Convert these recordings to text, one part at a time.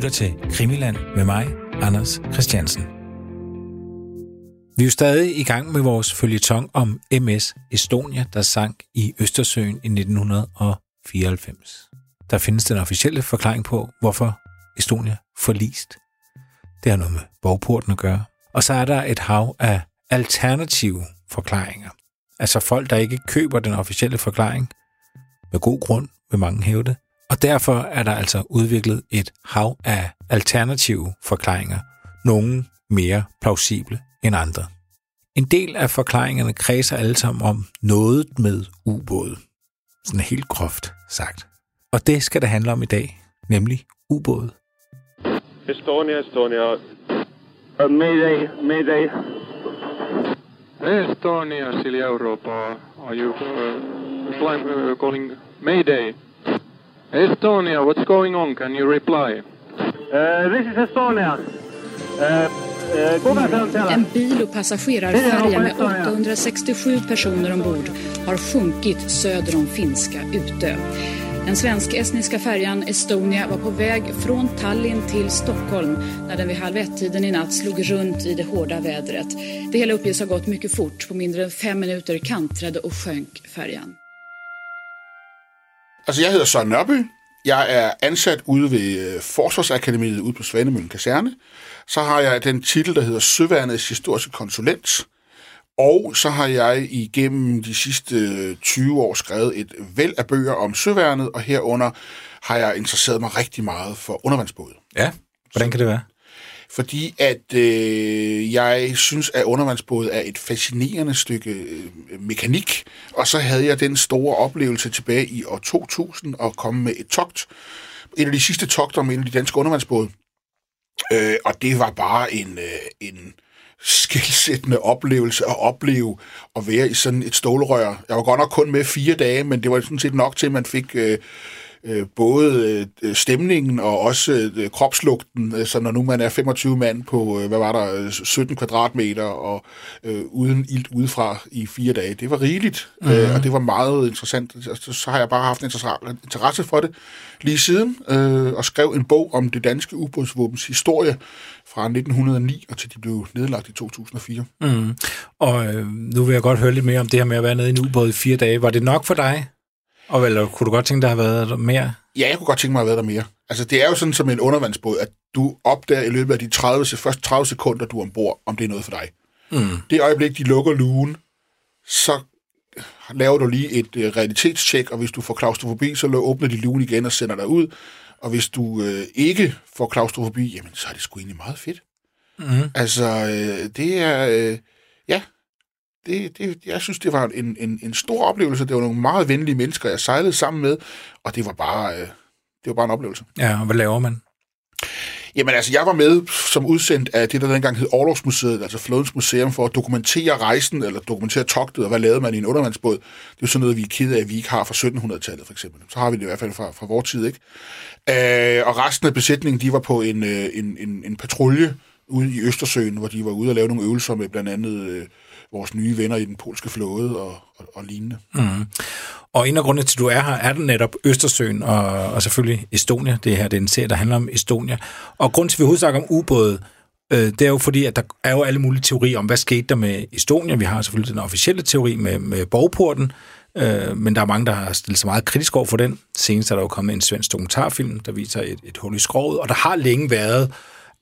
lytter til Krimiland med mig, Anders Christiansen. Vi er jo stadig i gang med vores følgetong om MS Estonia, der sank i Østersøen i 1994. Der findes den officielle forklaring på, hvorfor Estonia forlist. Det har noget med borgporten at gøre. Og så er der et hav af alternative forklaringer. Altså folk, der ikke køber den officielle forklaring, med god grund, vil mange hævde. Og derfor er der altså udviklet et hav af alternative forklaringer. Nogle mere plausible end andre. En del af forklaringerne kredser alle sammen om noget med ubåde. Sådan helt groft sagt. Og det skal det handle om i dag, nemlig ubåde. Estonia, Estonia. Uh, mayday, mayday. Estonia, Silja Europa. Are you uh, flying, uh, calling Mayday? Estonia, what's going on? Can you reply? Uh, this is Estonia. Uh, uh. En bil och passagerarfärja med 867 personer ombord har sjunkit söder om finska Utö. Den svensk-estniska färjan Estonia var på väg från Tallinn till Stockholm när den vid halv ett-tiden i natt slog runt i det hårda vädret. Det hela uppges ha gått mycket fort. På mindre än fem minuter kantrade och sjönk färjan. Altså, jeg hedder Søren Nørby. Jeg er ansat ude ved øh, Forsvarsakademiet ude på Svanemøllen Kaserne. Så har jeg den titel, der hedder Søværnets historiske konsulent. Og så har jeg igennem de sidste øh, 20 år skrevet et væld af bøger om søværnet, og herunder har jeg interesseret mig rigtig meget for undervandsbåde. Ja, hvordan kan det være? Fordi at øh, jeg synes, at undervandsbåd er et fascinerende stykke øh, mekanik. Og så havde jeg den store oplevelse tilbage i år 2000 at komme med et togt. Et af de sidste togter med en af de danske undervandsbåde. Øh, og det var bare en, øh, en skilsættende oplevelse at opleve at være i sådan et stålrør. Jeg var godt nok kun med fire dage, men det var sådan set nok til, at man fik... Øh, øh, både øh, stemningen og også øh, kropslugten, øh, så når nu man er 25 mand på, øh, hvad var der, øh, 17 kvadratmeter og øh, uden ilt udefra i fire dage. Det var rigeligt, mm-hmm. øh, og det var meget interessant. Så, så har jeg bare haft interesse for det lige siden, øh, og skrev en bog om det danske ubådsvåbens historie fra 1909 og til de blev nedlagt i 2004. Mm. Og øh, nu vil jeg godt høre lidt mere om det her med at være nede i en ubåd i fire dage. Var det nok for dig? Og vel, kunne du godt tænke at have været der mere? Ja, jeg kunne godt tænke mig at have været der mere. Altså, det er jo sådan som en undervandsbåd, at du opdager i løbet af de 30, første 30 sekunder, du er ombord, om det er noget for dig. Mm. Det øjeblik, de lukker lugen, så laver du lige et uh, realitetstjek, og hvis du får klaustrofobi, så åbner de lugen igen og sender dig ud. Og hvis du uh, ikke får klaustrofobi, jamen, så er det sgu egentlig meget fedt. Mm. Altså, uh, det er... Uh, ja, det, det, jeg synes, det var en, en, en stor oplevelse. Det var nogle meget venlige mennesker, jeg sejlede sammen med, og det var bare, øh, det var bare en oplevelse. Ja, og hvad laver man? Jamen altså, jeg var med som udsendt af det, der dengang hed Orlogsmuseet, altså Flådens Museum, for at dokumentere rejsen, eller dokumentere togtet, og hvad lavede man i en undervandsbåd. Det er jo sådan noget, vi er ked af, at vi ikke har fra 1700-tallet, for eksempel. Så har vi det i hvert fald fra, fra vores tid, ikke? Øh, og resten af besætningen, de var på en, øh, en, en, en patrulje ude i Østersøen, hvor de var ude og lave nogle øvelser med blandt andet... Øh, vores nye venner i den polske flåde og, og, og lignende. Mm. Og en af grundene til, at du er her, er det netop Østersøen og, og selvfølgelig Estonia. Det her det er en serie, der handler om Estonia. Og grund til, at vi hovedsagelig om ubåde, øh, det er jo fordi, at der er jo alle mulige teorier om, hvad skete der med Estonia. Vi har selvfølgelig den officielle teori med, med borgporten, øh, men der er mange, der har stillet sig meget kritisk over for den. Senest er der jo kommet en svensk dokumentarfilm, der viser et, et hul i skroget, og der har længe været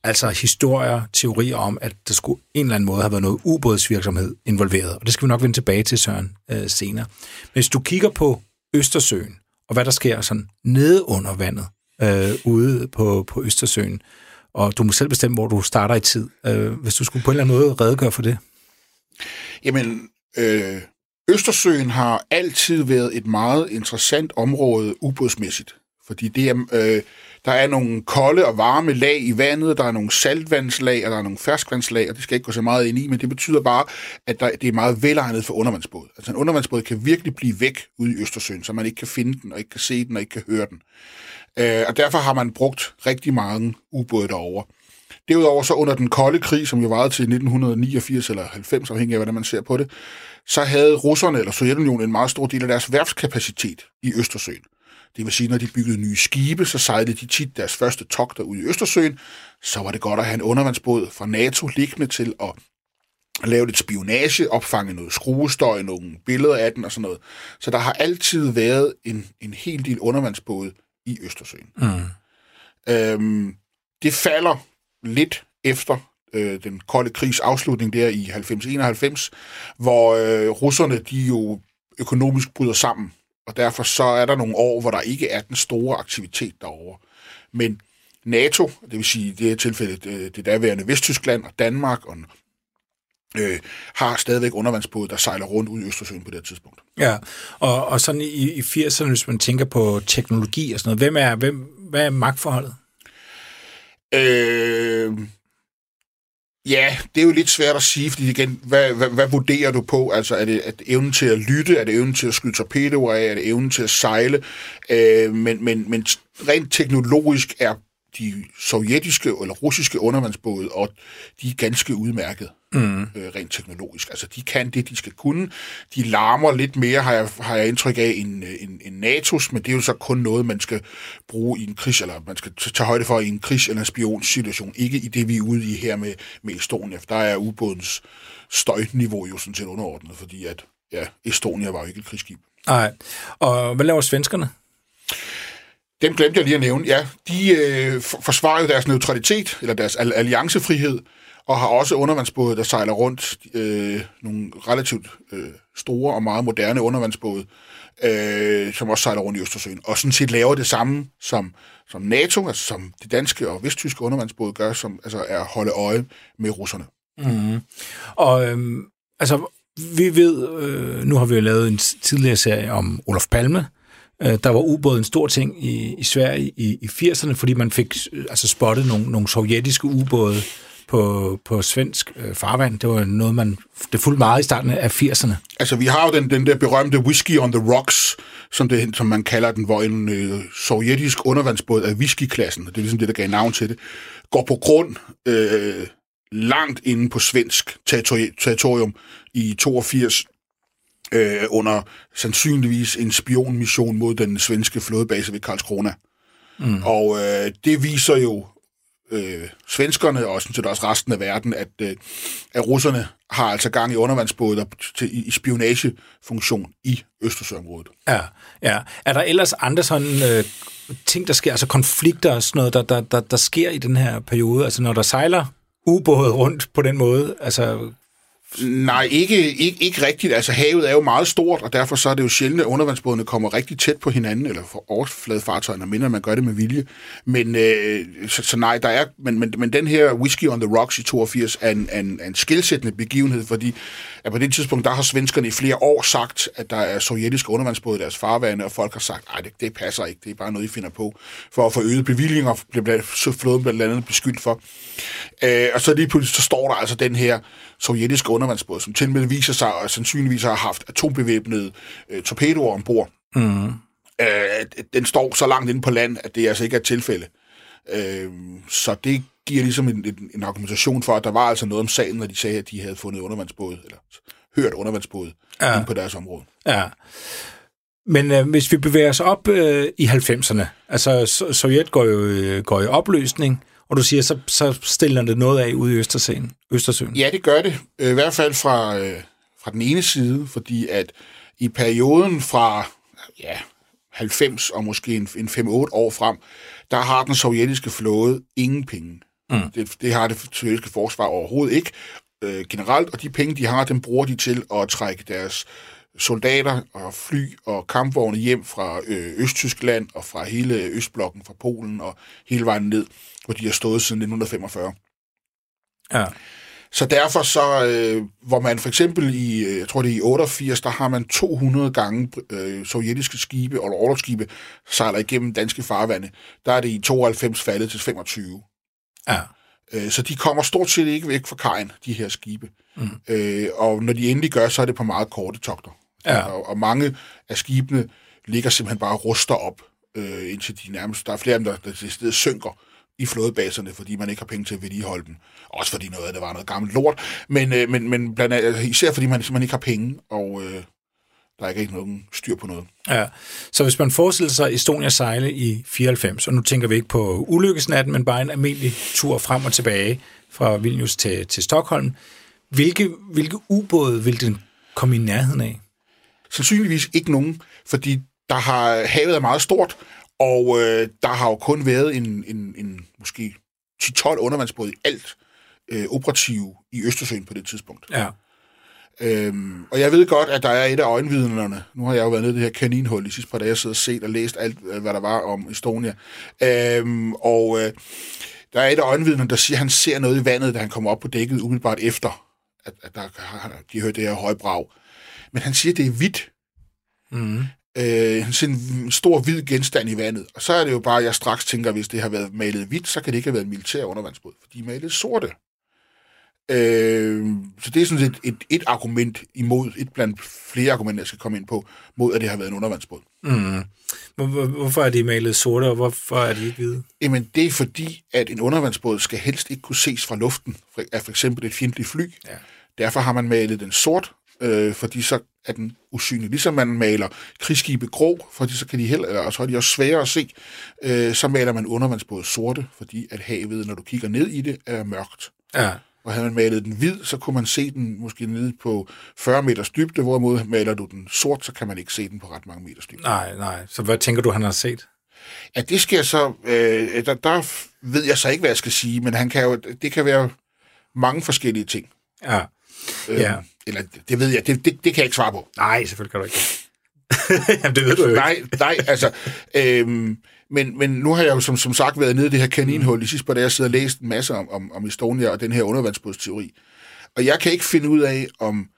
altså historier, teorier om, at der skulle en eller anden måde have været noget ubådsvirksomhed involveret. Og det skal vi nok vende tilbage til, Søren, øh, senere. Men hvis du kigger på Østersøen, og hvad der sker sådan nede under vandet, øh, ude på, på Østersøen, og du må selv bestemme, hvor du starter i tid. Øh, hvis du skulle på en eller anden måde redegøre for det. Jamen, øh, Østersøen har altid været et meget interessant område ubådsmæssigt. Fordi det er, øh, der er nogle kolde og varme lag i vandet, der er nogle saltvandslag, og der er nogle ferskvandslag, og det skal ikke gå så meget ind i, men det betyder bare, at der, det er meget velegnet for undervandsbåd. Altså en undervandsbåd kan virkelig blive væk ude i Østersøen, så man ikke kan finde den, og ikke kan se den, og ikke kan høre den. Øh, og derfor har man brugt rigtig mange ubåde derovre. Derudover så under den kolde krig, som jo varede til 1989 eller 90, afhængig af hvordan man ser på det, så havde russerne eller Sovjetunionen en meget stor del af deres værftskapacitet i Østersøen. Det vil sige, når de byggede nye skibe, så sejlede de tit deres første togter ud i Østersøen. Så var det godt at have en undervandsbåd fra NATO liggende til at lave lidt spionage, opfange noget skruestøj, nogle billeder af den og sådan noget. Så der har altid været en, en hel del undervandsbåde i Østersøen. Mm. Øhm, det falder lidt efter øh, den kolde krigs afslutning der i 90-91, hvor øh, russerne de jo økonomisk bryder sammen, og derfor så er der nogle år, hvor der ikke er den store aktivitet derovre. Men NATO, det vil sige i det her tilfælde øh, det daværende Vesttyskland og Danmark og øh, har stadigvæk undervandsbåde, der sejler rundt ud i Østersøen på det tidspunkt. Ja, og, og sådan i, i 80'erne, hvis man tænker på teknologi og sådan noget, hvem er, hvem, hvad er magtforholdet? Øh, ja, det er jo lidt svært at sige, fordi igen, hvad, hvad, hvad vurderer du på? Altså, er det, at evnen til at lytte? Er det evnen til at skyde torpedoer af? Er det evnen til at sejle? Øh, men, men, men rent teknologisk er de sovjetiske eller russiske undervandsbåde, og de er ganske udmærket mm. øh, rent teknologisk. Altså, de kan det, de skal kunne. De larmer lidt mere, har jeg, har jeg indtryk af, end, end, end NATO's, men det er jo så kun noget, man skal bruge i en krigs, eller man skal tage højde for i en krigs- eller en spionsituation. Ikke i det, vi er ude i her med, med Estonia, for der er ubådens støjniveau jo sådan set underordnet, fordi at ja, Estonia var jo ikke et krigsskib. Nej. Og hvad laver svenskerne? Dem glemte jeg lige at nævne. Ja, de øh, forsvarer jo deres neutralitet, eller deres alliancefrihed, og har også undervandsbåde, der sejler rundt. Øh, nogle relativt øh, store og meget moderne undervandsbåde, øh, som også sejler rundt i Østersøen. Og sådan set laver det samme som, som NATO, altså som de danske og vesttyske undervandsbåde gør, som altså er at holde øje med russerne. Mm-hmm. Og øhm, altså, vi ved, øh, nu har vi jo lavet en tidligere serie om Olof Palme, Øh, der var ubåden en stor ting i, i Sverige i, i 80'erne, fordi man fik øh, altså spottet nogle, nogle sovjetiske ubåde på, på svensk øh, farvand. Det var noget, man det fulgte meget i starten af 80'erne. Altså, vi har jo den, den der berømte Whiskey on the Rocks, som, det, som man kalder den, hvor en øh, sovjetisk undervandsbåd af whiskyklassen, det er ligesom det, der gav navn til det, går på grund øh, langt inde på svensk territorium i 82 øh, under sandsynligvis en spionmission mod den svenske flådebase ved Karlskrona. Mm. Og øh, det viser jo øh, svenskerne og sådan set også resten af verden, at, øh, at russerne har altså gang i undervandsbåde til, i spionagefunktion i Østersøområdet. Ja, ja. Er der ellers andre sådan øh, ting, der sker, altså konflikter og sådan noget, der, der, der, der sker i den her periode? Altså når der sejler ubåde rundt på den måde, altså Nej, ikke, ikke, ikke rigtigt. Altså havet er jo meget stort, og derfor så er det jo sjældent, at undervandsbådene kommer rigtig tæt på hinanden, eller for overfladefartøjerne, mindre man gør det med vilje. Men, øh, så, så nej, der er, men, men, men den her Whiskey on the Rocks i 82 er en, en, en skilsættende begivenhed, fordi at på det tidspunkt, der har svenskerne i flere år sagt, at der er sovjetiske undervandsbåde i deres farvande, og folk har sagt, nej, det, det passer ikke, det er bare noget, I finder på. For at få øget bevillinger, bliver flåden blandt andet beskyldt for. Øh, og så lige pludselig, så står der altså den her sovjetiske undervandsbåd, som til med viser sig og sandsynligvis har haft atombevæbnede øh, torpedoer ombord. Mm. Øh, den står så langt inde på land, at det altså ikke er et tilfælde. Øh, så det giver ligesom en, en, en argumentation for, at der var altså noget om sagen, når de sagde, at de havde fundet undervandsbåd, eller hørt undervandsbåd ja. inde på deres område. Ja. Men øh, hvis vi bevæger os op øh, i 90'erne, altså Sovjet går jo, øh, går i opløsning, og du siger, så, så stiller det noget af ude i Østersøen. Østersøen. Ja, det gør det. I hvert fald fra, øh, fra den ene side, fordi at i perioden fra ja, 90 og måske en, en 5-8 år frem, der har den sovjetiske flåde ingen penge. Mm. Det, det har det sovjetiske forsvar overhovedet ikke øh, generelt, og de penge, de har, dem bruger de til at trække deres soldater og fly og kampvogne hjem fra øh, Østtyskland og fra hele Østblokken, fra Polen og hele vejen ned, hvor de har stået siden 1945. Ja. Så derfor så, øh, hvor man for eksempel i, øh, jeg tror det er i 88, der har man 200 gange øh, sovjetiske skibe, eller overlogsskibe, sejler igennem danske farvande. Der er det i 92 faldet til 25. Ja. Øh, så de kommer stort set ikke væk fra kajen, de her skibe. Mm. Øh, og når de endelig gør, så er det på meget korte togter. Ja. Og, og mange af skibene ligger simpelthen bare og ruster op, øh, indtil de nærmest... Der er flere af dem, der, der til stedet synker i flådebaserne, fordi man ikke har penge til at vedligeholde dem. Også fordi noget af det var noget gammelt lort, men, øh, men, men blandt andet, især fordi man simpelthen ikke har penge, og, øh, Der er ikke nogen styr på noget. Ja. Så hvis man forestiller sig Estonia sejle i 94, og nu tænker vi ikke på ulykkesnatten, men bare en almindelig tur frem og tilbage fra Vilnius til, til Stockholm, hvilke, hvilke ubåde vil den komme i nærheden af? Sandsynligvis ikke nogen, fordi der har, havet er meget stort, og øh, der har jo kun været en, en, en måske 10-12 undervandsbåde i alt øh, operative i Østersøen på det tidspunkt. Ja. Øhm, og jeg ved godt, at der er et af øjenvidnerne. Nu har jeg jo været nede i det her kaninhul de sidste par dage, og og set og læst alt, øh, hvad der var om Estonia. Øhm, og øh, der er et af øjenvidnerne, der siger, at han ser noget i vandet, da han kommer op på dækket umiddelbart efter, at, at der, de hørte det her højbrag. Men han siger, det er hvidt. Mm. Øh, ser en stor hvid genstand i vandet. Og så er det jo bare, at jeg straks tænker, hvis det har været malet hvidt, så kan det ikke have været en militær undervandsbåd, for de er malet sorte. Øh, så det er sådan et, et, et argument imod, et blandt flere argumenter, jeg skal komme ind på, mod at det har været en undervandsbåd. Mm. Hvor, hvorfor er de malet sorte, og hvorfor er de ikke hvide? Jamen, det er fordi, at en undervandsbåd skal helst ikke kunne ses fra luften af for eksempel et fjendtligt fly. Ja. Derfor har man malet den sort, øh, fordi så er den usynlig. Ligesom man maler krigsskibe grå, fordi så kan de heller, eller, så er de også svære at se. Øh, så maler man undervandsbåd sorte, fordi at havet, når du kigger ned i det, er mørkt. Ja. Og havde man malet den hvid, så kunne man se den måske nede på 40 meters dybde, hvorimod maler du den sort, så kan man ikke se den på ret mange meters dybde. Nej, nej. Så hvad tænker du, han har set? Ja, det skal jeg så... Øh, der, der ved jeg så ikke, hvad jeg skal sige, men han kan jo, det kan være mange forskellige ting. Ja. Øh, Ja. Eller det ved jeg, det, det, det kan jeg ikke svare på. Nej, selvfølgelig kan du ikke. Jamen, det ved du jo ikke. Nej, nej, altså... Øhm, men, men nu har jeg jo som, som sagt været nede i det her kaninhul de sidste par dage, jeg sidder og læst en masse om, om, om Estonia og den her undervandsbådsteori. Og jeg kan ikke finde ud af, om...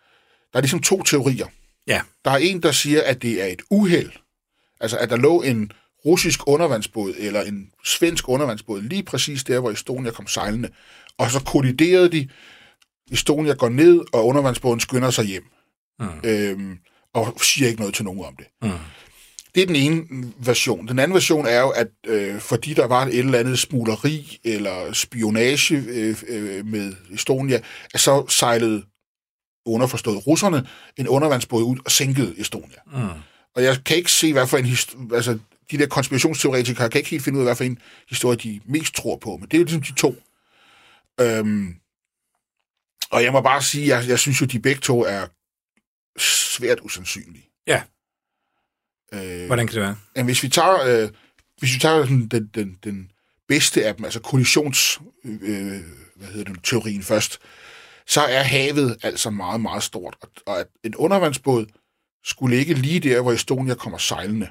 Der er ligesom to teorier. Ja. Der er en, der siger, at det er et uheld. Altså, at der lå en russisk undervandsbåd, eller en svensk undervandsbåd, lige præcis der, hvor Estonia kom sejlende. Og så kolliderede de. Estonia går ned, og undervandsbåden skynder sig hjem. Mm. Øhm, og siger ikke noget til nogen om det. Mm. Det er den ene version. Den anden version er jo, at øh, fordi der var et eller andet smugleri eller spionage øh, øh, med Estonia, at så sejlede underforstået russerne en undervandsbåd ud og sænkede Estonia. Mm. Og jeg kan ikke se, hvad for en hist- altså, de der konspirationsteoretikere kan ikke helt finde ud af, hvad for en historie de mest tror på, men det er jo ligesom de to. Øhm, og jeg må bare sige, jeg, jeg synes jo, de begge to er svært usandsynlige. Ja. Øh, Hvordan kan det være? Jamen, hvis vi tager, øh, hvis vi tager sådan, den, den, den bedste af dem, altså kollisions, øh, hvad hedder det, teorien først, så er havet altså meget, meget stort. Og, og at en undervandsbåd skulle ligge lige der, hvor Estonia kommer sejlende.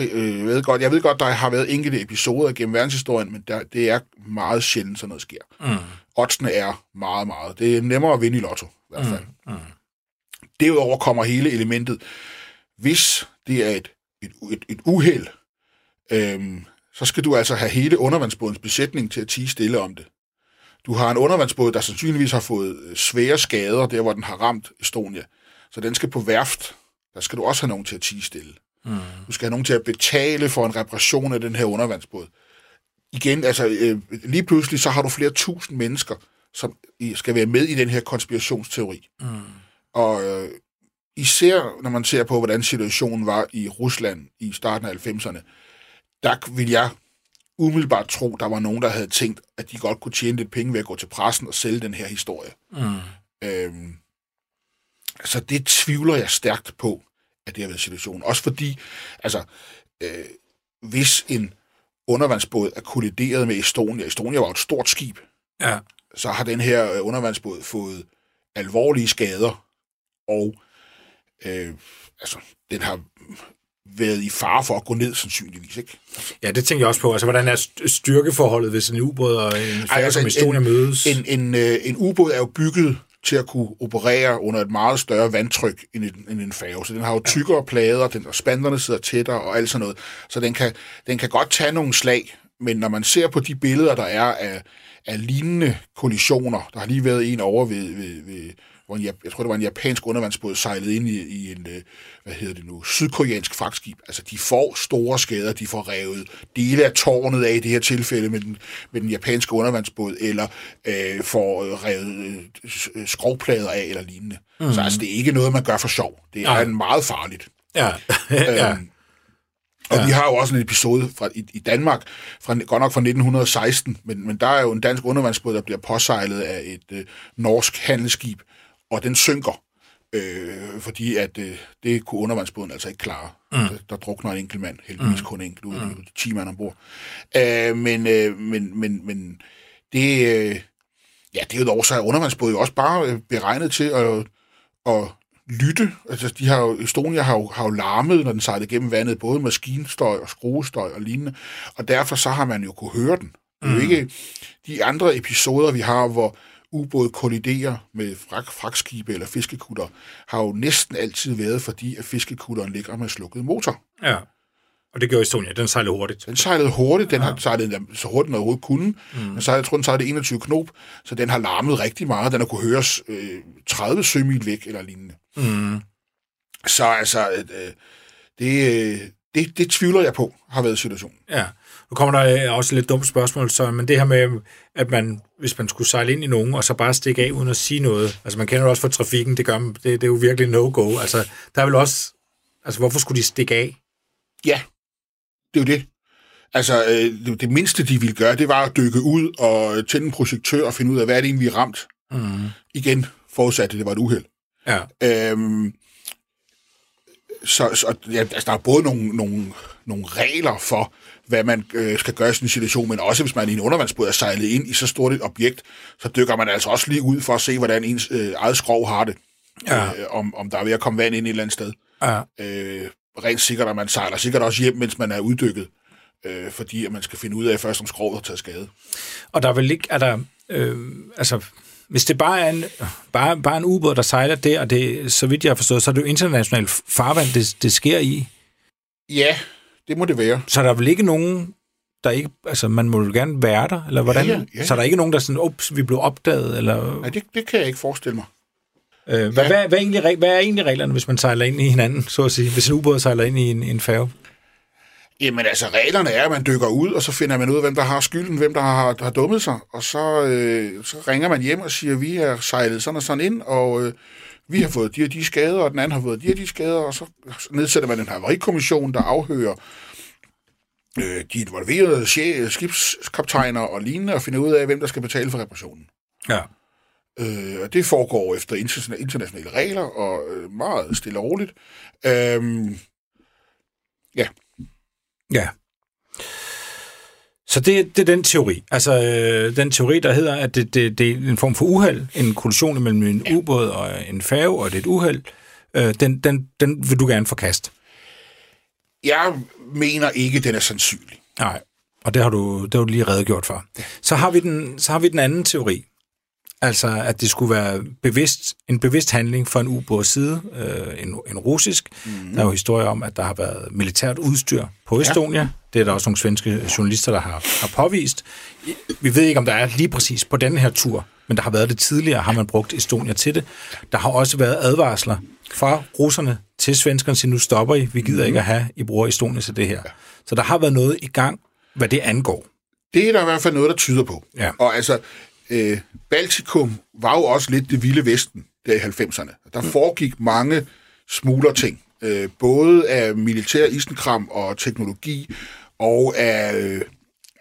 Øh, Jeg ved godt, jeg ved godt, der har været enkelte episoder gennem verdenshistorien, men der, det er meget sjældent, sådan noget sker. Mm. Oddsene er meget, meget. Det er nemmere at vinde i lotto, i hvert fald. Mm. Mm. Derudover kommer hele elementet, hvis det er et, et, et, et uheld, øhm, så skal du altså have hele undervandsbådens besætning til at tige stille om det. Du har en undervandsbåd, der sandsynligvis har fået øh, svære skader, der hvor den har ramt Estonia. Så den skal på værft. Der skal du også have nogen til at tige stille. Mm. Du skal have nogen til at betale for en reparation af den her undervandsbåd. Igen, altså øh, lige pludselig, så har du flere tusind mennesker, som skal være med i den her konspirationsteori. Mm. Og øh, især når man ser på, hvordan situationen var i Rusland i starten af 90'erne, der vil jeg umiddelbart tro, der var nogen, der havde tænkt, at de godt kunne tjene lidt penge ved at gå til pressen og sælge den her historie. Mm. Øhm, så det tvivler jeg stærkt på, at det har været situationen. Også fordi, altså, øh, hvis en undervandsbåd er kollideret med Estonia, Estonia var et stort skib, Ja. så har den her øh, undervandsbåd fået alvorlige skader, og øh, altså, den har været i fare for at gå ned, sandsynligvis. Ikke? ja, det tænker jeg også på. Altså, hvordan er st- styrkeforholdet, hvis en ubåd og en færge altså, som Estonia en- mødes? En, en, øh, en ubåd er jo bygget til at kunne operere under et meget større vandtryk end en, end en færge. Så den har jo tykkere plader, den, og spanderne sidder tættere og alt sådan noget. Så den kan, den kan godt tage nogle slag, men når man ser på de billeder, der er af, af lignende kollisioner, der har lige været en over ved, ved, ved hvor en, jeg tror, det var en japansk undervandsbåd sejlede ind i, i en, øh, hvad hedder det nu, sydkoreansk fragtskib. Altså, de får store skader, de får revet dele af tårnet af i det her tilfælde med den, med den japanske undervandsbåd, eller øh, får øh, revet øh, skrovplader af, eller lignende. Mm. Så altså, det er ikke noget, man gør for sjov. Det er Nej. meget farligt. Ja. ja. Øhm, og ja. vi har jo også en episode fra, i, i Danmark, fra, godt nok fra 1916, men, men der er jo en dansk undervandsbåd, der bliver påsejlet af et øh, norsk handelsskib, og den synker, øh, fordi at øh, det kunne undervandsbåden altså ikke klare. Mm. Der, der drukner en enkelt mand, heldigvis mm. kun en enkelt, ud mm. 10 mand ombord. Øh, men, øh, men, men, men det, øh, ja, det er jo så er undervandsbåde jo også bare øh, beregnet til at, at lytte. Altså, de har jo, Estonia har jo, har jo larmet, når den sejlede gennem vandet, både maskinstøj og skruestøj og lignende, og derfor så har man jo kunne høre den. Det er jo ikke de andre episoder, vi har, hvor ubåd kolliderer med frak, fragtskibe eller fiskekutter, har jo næsten altid været, fordi at fiskekutteren ligger med slukket motor. ja. Og det gjorde Estonia. Den sejlede hurtigt. Den sejlede hurtigt, den har sejlet så hurtigt, den overhovedet kunne. Mm. Men så, jeg tror, den sejlede 21 knop, så den har larmet rigtig meget. Den har kunne høres øh, 30 sømil væk eller lignende. Mm. Så altså, øh, det, øh, det, det tvivler jeg på, har været situationen. Ja. Nu kommer der øh, også et lidt dumt spørgsmål, så, men det her med, at man, hvis man skulle sejle ind i nogen, og så bare stikke af uden at sige noget. Altså, man kender det også fra trafikken, det, gør, det, det er jo virkelig no-go. Altså, der er vel også... Altså, hvorfor skulle de stikke af? Ja, det er jo det. Altså, øh, det, det mindste, de ville gøre, det var at dykke ud og tænde en projektør og finde ud af, hvad er det egentlig, vi er ramt. Mm. Igen, forudsat, at det var et uheld. Ja. Øhm, så, så ja, altså, der er både nogle, nogle, nogle regler for, hvad man øh, skal gøre i sådan en situation, men også hvis man i en undervandsbåd er sejlet ind i så stort et objekt, så dykker man altså også lige ud for at se, hvordan ens øh, eget skrov har det. Ja. Øh, om, om der er ved at komme vand ind et eller andet sted. Ja. Øh, rent sikkert, at man sejler sikkert også hjem, mens man er uddykket, øh, fordi at man skal finde ud af først, om skrovet har taget skade. Og der er vel ikke, er der, øh, altså, hvis det bare er en, bare, bare en ubåd, der sejler der, og det, så vidt jeg har forstået, så er det jo internationalt farvand, det, det sker i. Ja, det må det være. Så er der vel ikke nogen, der ikke, altså man må jo gerne være der, eller hvordan? ja, ja. Så er der ikke nogen, der er sådan, ups, vi blev opdaget, eller... Nej, det, det kan jeg ikke forestille mig. Øh, hvad, Ja. hvad, hvad, er egentlig, hvad er egentlig reglerne, hvis man sejler ind i hinanden, så at sige? Hvis en ubåd sejler ind i en, en færge? Jamen altså, reglerne er, at man dykker ud, og så finder man ud af, hvem der har skylden, hvem der har, har dummet sig, og så, øh, så ringer man hjem og siger, at vi har sejlet sådan og sådan ind, og øh, vi har fået de og de skader, og den anden har fået de og de skader, og så nedsætter man en havarikommission, der afhører øh, de involverede skibskaptajner og lignende, og finder ud af, hvem der skal betale for reparationen. Ja. Øh, og det foregår efter interna- internationale regler, og øh, meget stille og roligt. Øh, Ja. Så det, det er den teori. Altså øh, den teori, der hedder, at det, det, det er en form for uheld, en kollision mellem en ubåd og en færge, og det er et uheld, øh, den, den, den vil du gerne forkaste. jeg mener ikke, den er sandsynlig. Nej, og det har du, det har du lige redegjort for. Så har vi den, så har vi den anden teori. Altså, at det skulle være bevidst, en bevidst handling fra en ubåds side, øh, en, en russisk. Mm. Der er jo historier om, at der har været militært udstyr på Estonia. Ja. Det er der også nogle svenske journalister, der har, har påvist. Vi ved ikke, om der er lige præcis på den her tur, men der har været det tidligere, har man brugt Estonia til det. Der har også været advarsler fra russerne til svenskerne, til nu stopper I, vi gider ikke at have, I bruger Estonia til det her. Så der har været noget i gang, hvad det angår. Det er der i hvert fald noget, der tyder på. Ja. Og altså, øh, Baltikum var jo også lidt det vilde vesten der i 90'erne. Der foregik mange smuglerting. Øh, både af militær isenkram og teknologi, og af øh,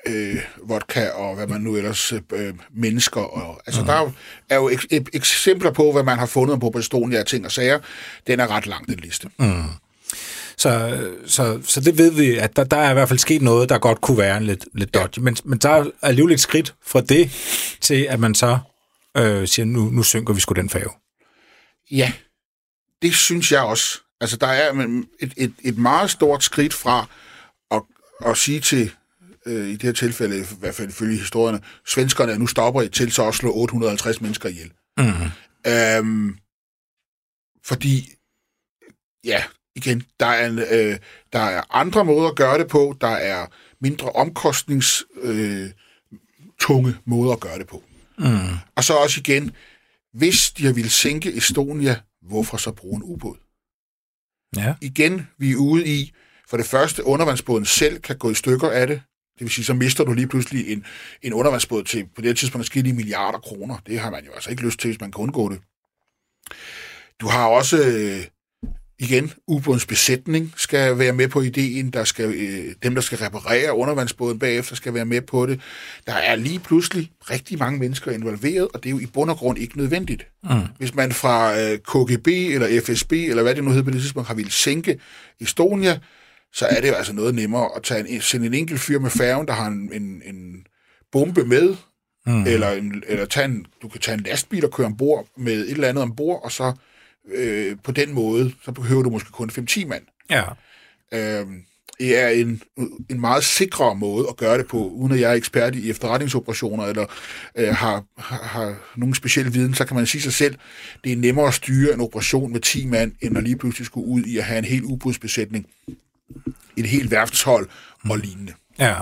øh, vodka og hvad man nu ellers, øh, mennesker. Og, altså, der er jo- ek- ek- eksempler på, hvad man har fundet på Estonia af ting og sager. Den er ret lang, den liste. Mm. Så, så, så det ved vi, at der, der er i hvert fald sket noget, der godt kunne være lidt, lidt dodgy. Men, men der er alligevel et skridt fra det, til at man så øh, siger, nu, nu synker vi sgu den færge. Ja, det synes jeg også. Altså, der er et, et, et meget stort skridt fra at, at sige til, øh, i det her tilfælde, i hvert fald ifølge historierne, svenskerne, nu stopper I til så at slå 850 mennesker ihjel. Mm. Øhm, fordi, ja, igen, der er, en, øh, der er andre måder at gøre det på, der er mindre omkostnings øh, tunge måder at gøre det på. Mm. Og så også igen, hvis de har ville sænke Estonia, hvorfor så bruge en ubåd? Ja. Igen, vi er ude i, for det første, undervandsbåden selv kan gå i stykker af det. Det vil sige, så mister du lige pludselig en, en undervandsbåd til på det her tidspunkt skille i milliarder kroner. Det har man jo altså ikke lyst til, hvis man kan undgå det. Du har også, øh, igen, ubådens besætning skal være med på ideen. Der skal, øh, dem, der skal reparere undervandsbåden bagefter, skal være med på det. Der er lige pludselig rigtig mange mennesker involveret, og det er jo i bund og grund ikke nødvendigt. Mm. Hvis man fra øh, KGB eller FSB, eller hvad det nu hedder på det tidspunkt, har ville sænke Estonia, så er det jo altså noget nemmere at tage en, sende en enkelt fyr med færgen, der har en, en, en bombe med, mm. eller, en, eller tage en, du kan tage en lastbil og køre ombord med et eller andet ombord, og så øh, på den måde, så behøver du måske kun 5-10 mand. Ja. Øh, det er en, en meget sikrere måde at gøre det på, uden at jeg er ekspert i efterretningsoperationer eller øh, har, har, har nogen speciel viden, så kan man sige sig selv, det er nemmere at styre en operation med 10 mand, end at lige pludselig skulle ud i at have en helt ubådsbesætning, et helt værftshold og lignende. Ja,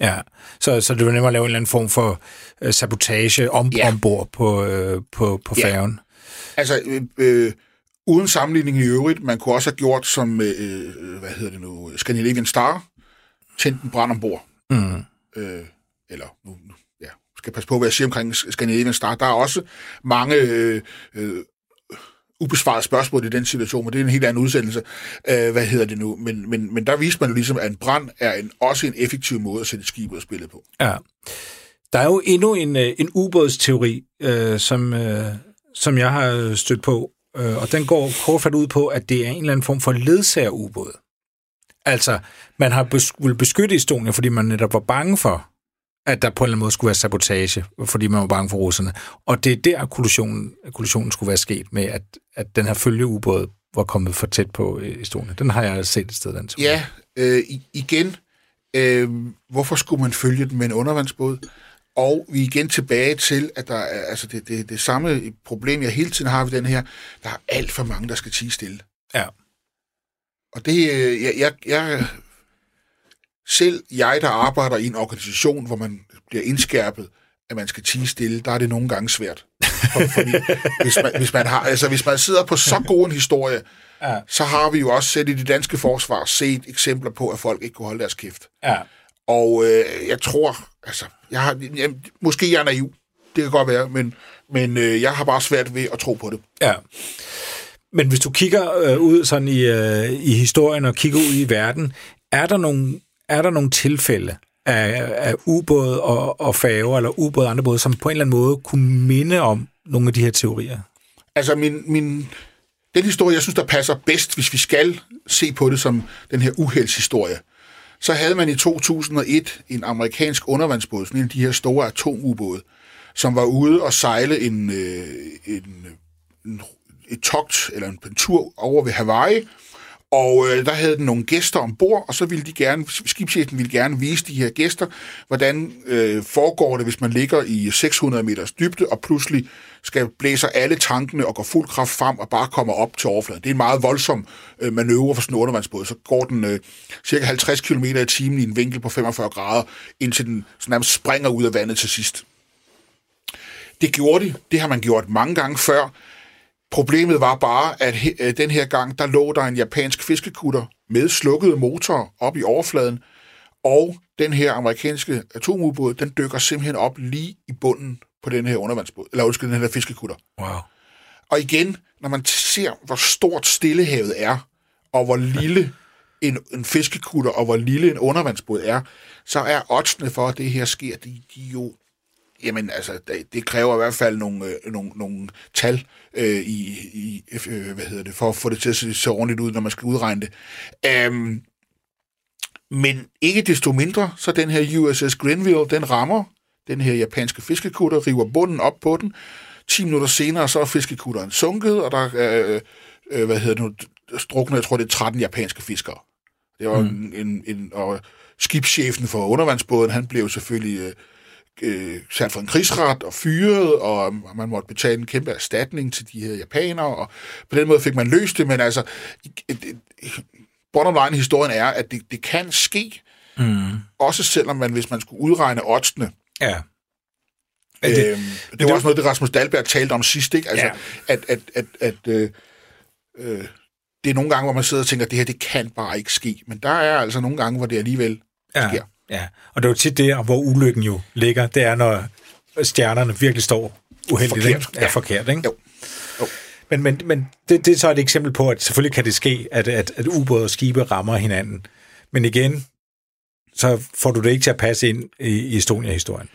ja. Så, så det var nemmere at lave en eller anden form for øh, sabotage om, Ja. ombord på, øh, på, på Ja. færgen. Altså, øh, øh, uden sammenligning i øvrigt, man kunne også have gjort som, øh, øh, hvad hedder det nu, Scandinavian Star, tændt en brand ombord. Mm. Øh, eller, nu, nu ja, skal passe på, hvad jeg siger omkring Scandinavian Star. Der er også mange øh, øh, ubesvarede spørgsmål i den situation, men det er en helt anden udsendelse. Øh, hvad hedder det nu? Men, men, men der viste man jo ligesom, at en brand er en, også en effektiv måde at sætte skibet skib ud spillet på. Ja. Der er jo endnu en, øh, en ubådsteori, øh, som, øh, som jeg har stødt på, øh, og den går kortfattet ud på, at det er en eller anden form for ledsagerubåd. Altså, man har bes- ville beskytte Estonia, fordi man netop var bange for, at der på en eller anden måde skulle være sabotage, fordi man var bange for russerne. Og det er der, kollisionen, kollisionen skulle være sket med, at, at den her følgeubåd var kommet for tæt på øh, Estonia. Den har jeg set et sted, den teori. Ja, øh, igen, øh, hvorfor skulle man følge den med en undervandsbåd? Og vi er igen tilbage til, at der er altså det, det, det samme problem, jeg hele tiden har ved den her. Der er alt for mange, der skal tige stille. Ja. Og det, øh, jeg, jeg, jeg, selv jeg, der arbejder i en organisation, hvor man bliver indskærpet, at man skal tige stille, der er det nogle gange svært. For, fordi, hvis, man, hvis, man har, altså, hvis man sidder på så god en historie, Ja. så har vi jo også set i det danske forsvar set eksempler på, at folk ikke kunne holde deres kæft. Ja. Og øh, jeg tror, altså, jeg har, jeg, måske jeg er naiv, det kan godt være, men, men øh, jeg har bare svært ved at tro på det. Ja. Men hvis du kigger øh, ud sådan i, øh, i historien og kigger ud i verden, er der nogle, er der nogle tilfælde af, af ubåde og, og færger, eller ubåde og andre både, som på en eller anden måde kunne minde om nogle af de her teorier? Altså, min, min, den historie, jeg synes, der passer bedst, hvis vi skal se på det som den her uheldshistorie, så havde man i 2001 en amerikansk undervandsbåd, sådan en af de her store atomubåde, som var ude og sejle øh, en, en, en, et togt, eller en, en tur over ved Hawaii, og øh, der havde den nogle gæster ombord, og så ville de gerne, skibschefen ville gerne vise de her gæster, hvordan øh, foregår det, hvis man ligger i 600 meters dybde, og pludselig skal blæser alle tankene og går fuld kraft frem og bare kommer op til overfladen. Det er en meget voldsom øh, manøvre for sådan en undervandsbåd. Så går den øh, cirka 50 km i timen i en vinkel på 45 grader, indtil den så nærmest springer ud af vandet til sidst. Det gjorde de. Det har man gjort mange gange før. Problemet var bare, at he, øh, den her gang, der lå der en japansk fiskekutter med slukkede motorer op i overfladen, og den her amerikanske atomubåd, den dykker simpelthen op lige i bunden på den her undervandsbåd, eller undskyld, den her fiskekutter. Wow. Og igen, når man ser, hvor stort Stillehavet er, og hvor lille en, en fiskekutter, og hvor lille en undervandsbåd er, så er oddsene for, at det her sker, de, de er jo Jamen, altså, det, kræver i hvert fald nogle, øh, nogle, nogle tal øh, i, i øh, hvad hedder det, for at få det til at se så ordentligt ud, når man skal udregne det. Um, men ikke desto mindre, så den her USS Grenville, den rammer den her japanske fiskekutter, river bunden op på den. 10 minutter senere, så er fiskekutteren sunket, og der er, øh, øh, hvad hedder det nu, strukne, jeg tror, det er 13 japanske fiskere. Det var mm. en, en, en, og skibschefen for undervandsbåden, han blev selvfølgelig øh, øh, sat for en krigsret og fyret, og man måtte betale en kæmpe erstatning til de her japanere, og på den måde fik man løst det, men altså, bottom line historien er, at det, det kan ske, Mm. også selvom man, hvis man skulle udregne oddsene, Ja. Det, øhm, det, det var også noget, det Rasmus Dahlberg talte om sidst, ikke? Altså, Ja. at, at, at, at øh, øh, det er nogle gange, hvor man sidder og tænker, at det her, det kan bare ikke ske. Men der er altså nogle gange, hvor det alligevel Ja, sker. Ja. Og det er jo tit der, hvor ulykken jo ligger. Det er, når stjernerne virkelig står uheldigt. Forkert. Ikke? Ja, Ja. forkert, ikke? Jo. Jo. Men, men, men det, det er så et eksempel på, at selvfølgelig kan det ske, at, at, at ubåde og skibe rammer hinanden. Men igen, så får du det ikke til at passe ind i, i Estonia-historien.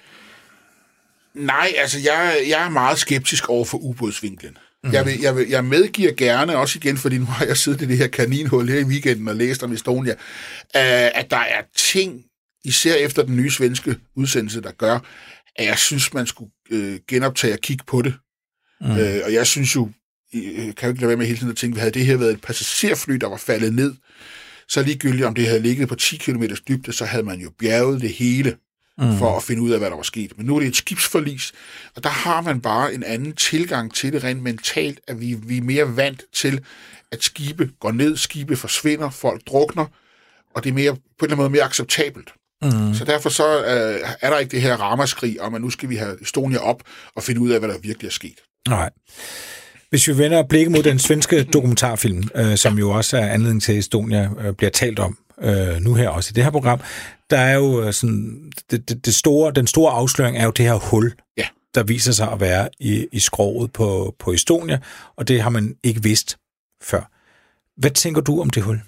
Nej, altså jeg, jeg er meget skeptisk over for ubådsvinklen. Mm. Jeg, vil, jeg, vil, jeg medgiver gerne, også igen, fordi nu har jeg siddet i det her kaninhul her i weekenden og læst om Estonia, øh, at der er ting, især efter den nye svenske udsendelse, der gør, at jeg synes, man skulle øh, genoptage og kigge på det. Mm. Øh, og jeg synes jo, øh, kan jo ikke lade være med hele tiden at tænke, havde det her været et passagerfly, der var faldet ned, så ligegyldigt om det havde ligget på 10 km dybde, så havde man jo bjerget det hele mm. for at finde ud af, hvad der var sket. Men nu er det et skibsforlis, og der har man bare en anden tilgang til det rent mentalt, at vi, vi er mere vant til, at skibe går ned, skibe forsvinder, folk drukner, og det er mere, på en eller anden måde mere acceptabelt. Mm. Så derfor så øh, er der ikke det her ramaskrig om, at nu skal vi have Estonia op og finde ud af, hvad der virkelig er sket. Nej. Hvis vi vender blikket mod den svenske dokumentarfilm, øh, som jo også er anledning til, at Estonia øh, bliver talt om øh, nu her også i det her program, der er jo øh, sådan, det, det, det store, den store afsløring er jo det her hul, Ja. der viser sig at være i, i skroget på, på Estonia, og det har man ikke vidst før. Hvad tænker du om det hul?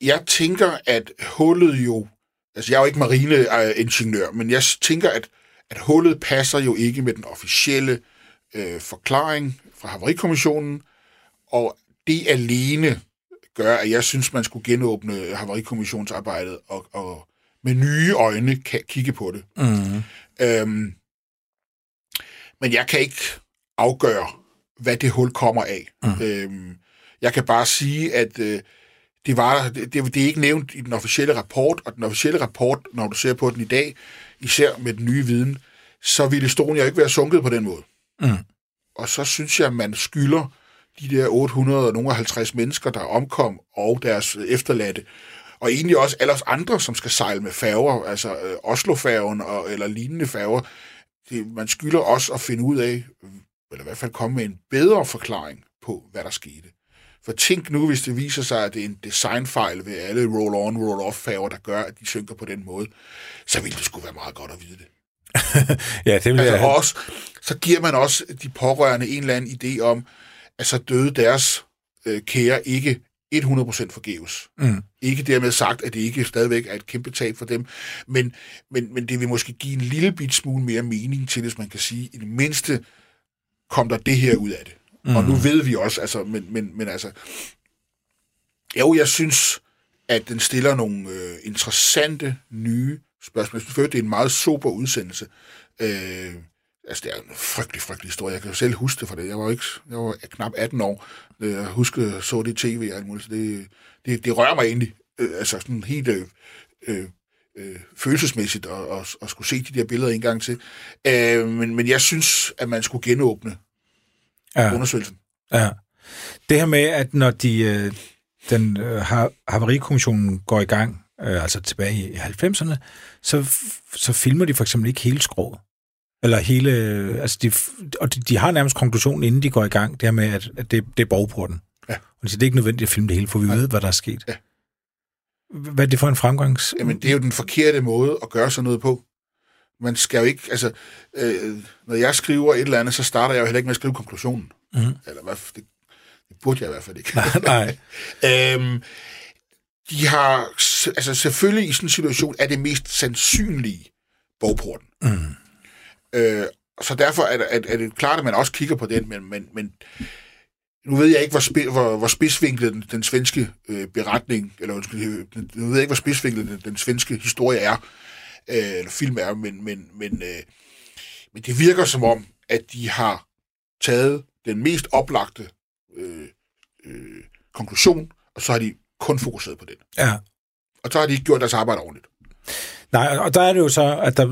Jeg tænker, at hullet jo... Altså, jeg er jo ikke marineingeniør, men jeg tænker, at, at hullet passer jo ikke med den officielle øh, forklaring fra Havarikommissionen, og det alene gør, at jeg synes, man skulle genåbne Havarikommissionsarbejdet og, og med nye øjne kan kigge på det. Mm. Øhm, men jeg kan ikke afgøre, hvad det hul kommer af. Mm. Øhm, jeg kan bare sige, at øh, det, var, det, det, er ikke nævnt i den officielle rapport, og den officielle rapport, når du ser på den i dag, især med den nye viden, så ville Estonia ikke være sunket på den måde. Mm. Og så synes jeg, at man skylder de der 850 mennesker, der omkom, og deres efterladte, og egentlig også alle os andre, som skal sejle med færger, altså øh, Oslofærgen og, eller lignende færger, det, man skylder også at finde ud af, eller i hvert fald komme med en bedre forklaring på, hvad der skete. For tænk nu, hvis det viser sig, at det er en designfejl ved alle roll-on, roll-off færger, der gør, at de synker på den måde, så ville det skulle være meget godt at vide det. Ja, det vil Altså jeg... også, så giver man også de pårørende en eller anden idé om, at så døde deres øh, kære ikke 100% forgæves. Mm. Ikke dermed sagt, at det ikke stadigvæk er et kæmpe tab for dem, men, men, men det vil måske give en lille bit smule mere mening til, hvis man kan sige, i det mindste kom der det her ud af det. Mm. Og nu ved vi også, altså, men, men, men altså, jo, jeg synes, at den stiller nogle øh, interessante, nye spørgsmål. Jeg synes, det er en meget sober udsendelse. Øh, altså, det er en frygtelig, frygtelig historie. Jeg kan jo selv huske det fra det. Jeg var ikke, jeg var knap 18 år. Jeg husker, så det i tv og alt muligt. Så det, det, det rører mig egentlig. Øh, altså sådan helt øh, øh, øh, følelsesmæssigt at, at, at skulle se de der billeder en gang til. Øh, men, men jeg synes, at man skulle genåbne Ja. undersøgelsen. Ja. Det her med, at når de, øh, den øh, ha- havarikommissionen går i gang, øh, altså tilbage i 90'erne, så, så filmer de for eksempel ikke hele skroget. Eller hele, øh, altså de, og de, de har nærmest konklusionen, inden de går i gang, det her med, at, at det, det er borgporten. Ja. Og de siger, det er ikke nødvendigt at filme det hele, for vi ved, hvad der er sket. Ja. Hvad er det for en fremgangs... Jamen, det er jo den forkerte måde at gøre sådan noget på. Man skal jo ikke, altså, øh, når jeg skriver et eller andet, så starter jeg jo heller ikke med at skrive konklusionen. Mhm. Eller hvad, det, det burde jeg i hvert fald ikke. Nej. øhm, de har, altså selvfølgelig i sådan en situation, er det mest sandsynlige bogporten. Mm. Øh, så derfor er det, er, er det klart, at man også kigger på den, men, men, men nu ved jeg ikke, hvor, spi, hvor, hvor spidsvinklet den, den svenske øh, beretning, eller undskyld, nu ved jeg ikke, hvor spidsvinklet den, den svenske historie er, øh, eller film er, men, men, men, øh, men det virker som om, at de har taget den mest oplagte øh, øh, konklusion, og så har de kun fokuseret på den. Ja. Og så har de ikke gjort deres arbejde ordentligt. Nej, og der er det jo så, at der,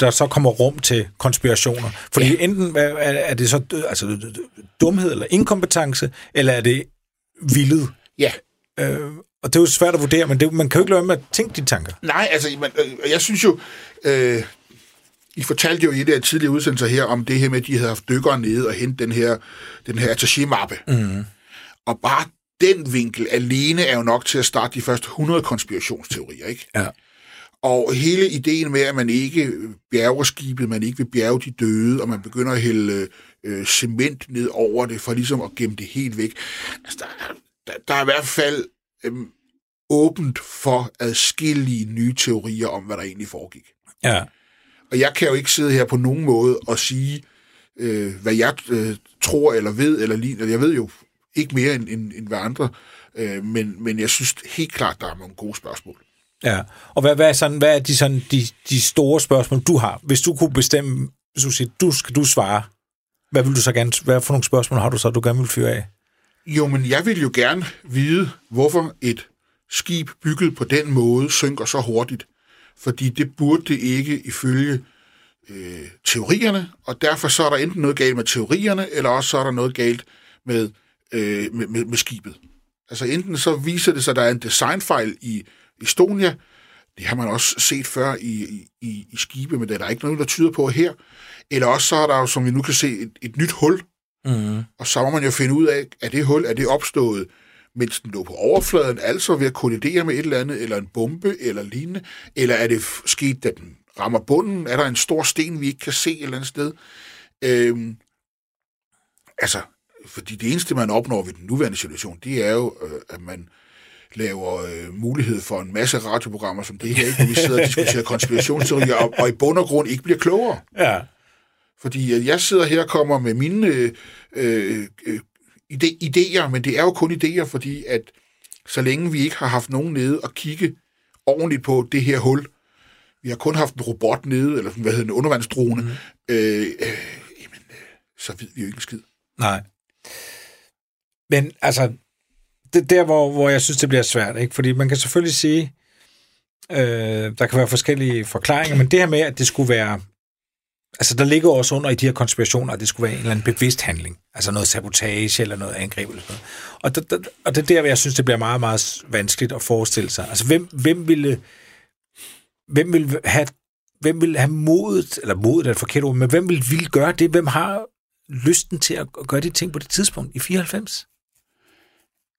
der så kommer rum til konspirationer. Fordi ja. enten er, er det så altså, dumhed eller inkompetence, eller er det vildet? Ja, Øh, og det er jo svært at vurdere, men det, man kan jo ikke lade med at tænke de tanker. Nej, altså, man, øh, jeg synes jo, øh, I fortalte jo i det tidligere udsendelser her om det her med, at de havde haft dykkere nede og hentet den her, den her attaché-mappe. Mm. Og bare den vinkel alene er jo nok til at starte de første 100 konspirationsteorier, ikke? Ja. Og hele ideen med, at man ikke bjerger skibet, man ikke vil bjerge de døde, og man begynder at hælde øh, cement ned over det, for ligesom at gemme det helt væk. Altså, der, der, der er i hvert fald øh, åbent for adskillige nye teorier om, hvad der egentlig foregik. Ja. Og jeg kan jo ikke sidde her på nogen måde og sige, øh, hvad jeg øh, tror eller ved, eller ligner. Jeg ved jo ikke mere end, end, end hvad andre, øh, men, men jeg synes helt klart, der er nogle gode spørgsmål. Ja, og hvad, hvad, er, sådan, hvad er de, sådan, de, de store spørgsmål, du har? Hvis du kunne bestemme, hvis du siger, du skal du svare, hvad vil du så gerne, hvad for nogle spørgsmål har du så, du gerne vil fyre af? Jo, men jeg vil jo gerne vide, hvorfor et skib bygget på den måde synker så hurtigt. Fordi det burde det ikke ifølge øh, teorierne, og derfor så er der enten noget galt med teorierne, eller også så er der noget galt med, øh, med, med, med skibet. Altså enten så viser det sig, at der er en designfejl i Estonia, det har man også set før i, i, i skibe, men det er der ikke noget, der tyder på her. Eller også så er der jo, som vi nu kan se, et, et nyt hul, mm. og så må man jo finde ud af, at det hul er det opstået, mens den lå på overfladen, altså ved at kollidere med et eller andet, eller en bombe, eller lignende, eller er det sket, da den rammer bunden? Er der en stor sten, vi ikke kan se et eller andet sted? Øhm, altså, fordi det eneste, man opnår ved den nuværende situation, det er jo, øh, at man laver øh, mulighed for en masse radioprogrammer som det her, hvor vi sidder og diskuterer konspirationsteorier, og, og i bund og grund ikke bliver klogere. Ja. Fordi øh, jeg sidder her og kommer med mine øh, øh, ide- idéer, men det er jo kun idéer, fordi at så længe vi ikke har haft nogen nede og kigge ordentligt på det her hul, vi har kun haft en robot nede, eller hvad hedder en undervandsdrone, mm. øh, øh, jamen, øh, så ved vi jo ikke en skid. Nej. Men altså, det der, hvor, hvor jeg synes, det bliver svært, ikke? Fordi man kan selvfølgelig sige, øh, der kan være forskellige forklaringer, men det her med, at det skulle være Altså, der ligger også under i de her konspirationer, at det skulle være en eller anden bevidst handling. Altså noget sabotage eller noget angreb eller sådan noget. Og, det, og det er der, jeg synes, det bliver meget, meget vanskeligt at forestille sig. Altså, hvem, hvem ville... Hvem vil have hvem vil have modet, eller modet er et forkert ord, men hvem vil, vil gøre det? Hvem har lysten til at gøre de ting på det tidspunkt i 94?